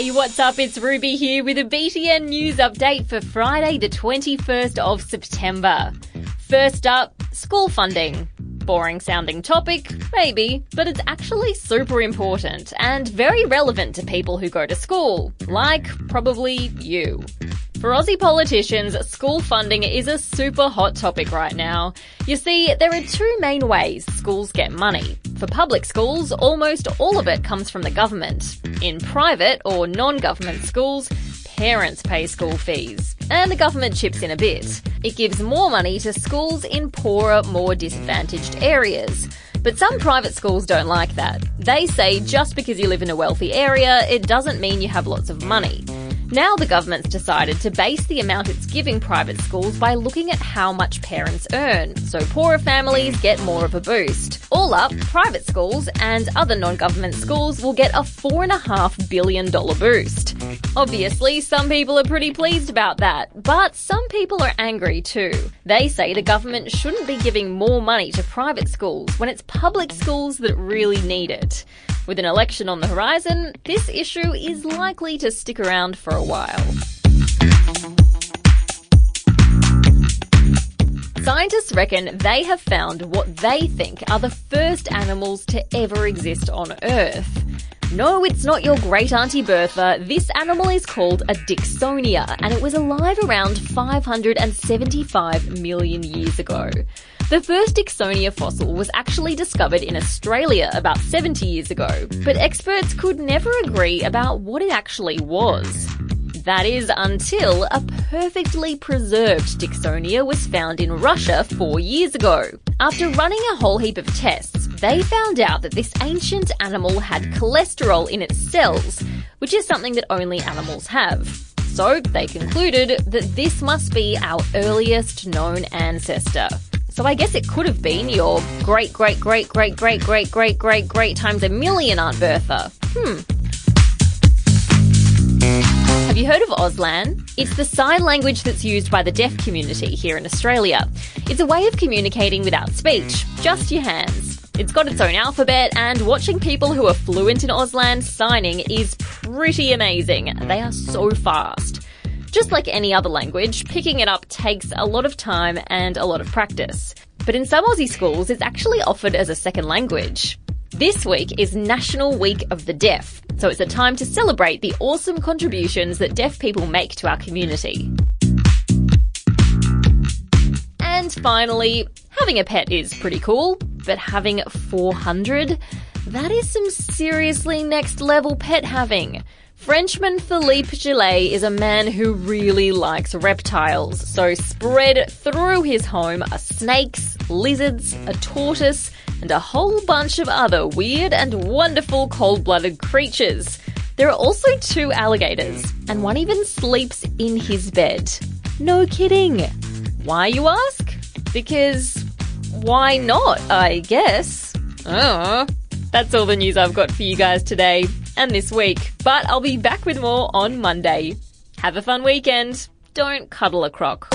Hey, what's up? It's Ruby here with a BTN news update for Friday, the 21st of September. First up, school funding. Boring sounding topic, maybe, but it's actually super important and very relevant to people who go to school, like probably you. For Aussie politicians, school funding is a super hot topic right now. You see, there are two main ways schools get money. For public schools, almost all of it comes from the government. In private or non government schools, parents pay school fees, and the government chips in a bit. It gives more money to schools in poorer, more disadvantaged areas. But some private schools don't like that. They say just because you live in a wealthy area, it doesn't mean you have lots of money. Now the government's decided to base the amount it's giving private schools by looking at how much parents earn, so poorer families get more of a boost. All up, private schools and other non-government schools will get a $4.5 billion boost. Obviously, some people are pretty pleased about that, but some people are angry too. They say the government shouldn't be giving more money to private schools when it's public schools that really need it. With an election on the horizon, this issue is likely to stick around for a while. Scientists reckon they have found what they think are the first animals to ever exist on Earth. No, it's not your great auntie Bertha. This animal is called a Dickinsonia, and it was alive around 575 million years ago. The first Dickinsonia fossil was actually discovered in Australia about 70 years ago, but experts could never agree about what it actually was. That is until a perfectly preserved Dickinsonia was found in Russia four years ago. After running a whole heap of tests, they found out that this ancient animal had cholesterol in its cells, which is something that only animals have. So they concluded that this must be our earliest known ancestor. So I guess it could have been your great, great, great, great, great, great, great, great, great times a million Aunt Bertha. Hmm. Have you heard of Auslan? It's the sign language that's used by the deaf community here in Australia. It's a way of communicating without speech, just your hands. It's got its own alphabet, and watching people who are fluent in Auslan signing is pretty amazing. They are so fast. Just like any other language, picking it up takes a lot of time and a lot of practice. But in some Aussie schools, it's actually offered as a second language. This week is National Week of the Deaf, so it's a time to celebrate the awesome contributions that deaf people make to our community. And finally, having a pet is pretty cool, but having 400? That is some seriously next level pet having. Frenchman Philippe Gillet is a man who really likes reptiles, so spread through his home are snakes, lizards, a tortoise, and a whole bunch of other weird and wonderful cold blooded creatures. There are also two alligators, and one even sleeps in his bed. No kidding. Why, you ask? Because why not, I guess? Oh. That's all the news I've got for you guys today and this week, but I'll be back with more on Monday. Have a fun weekend. Don't cuddle a croc.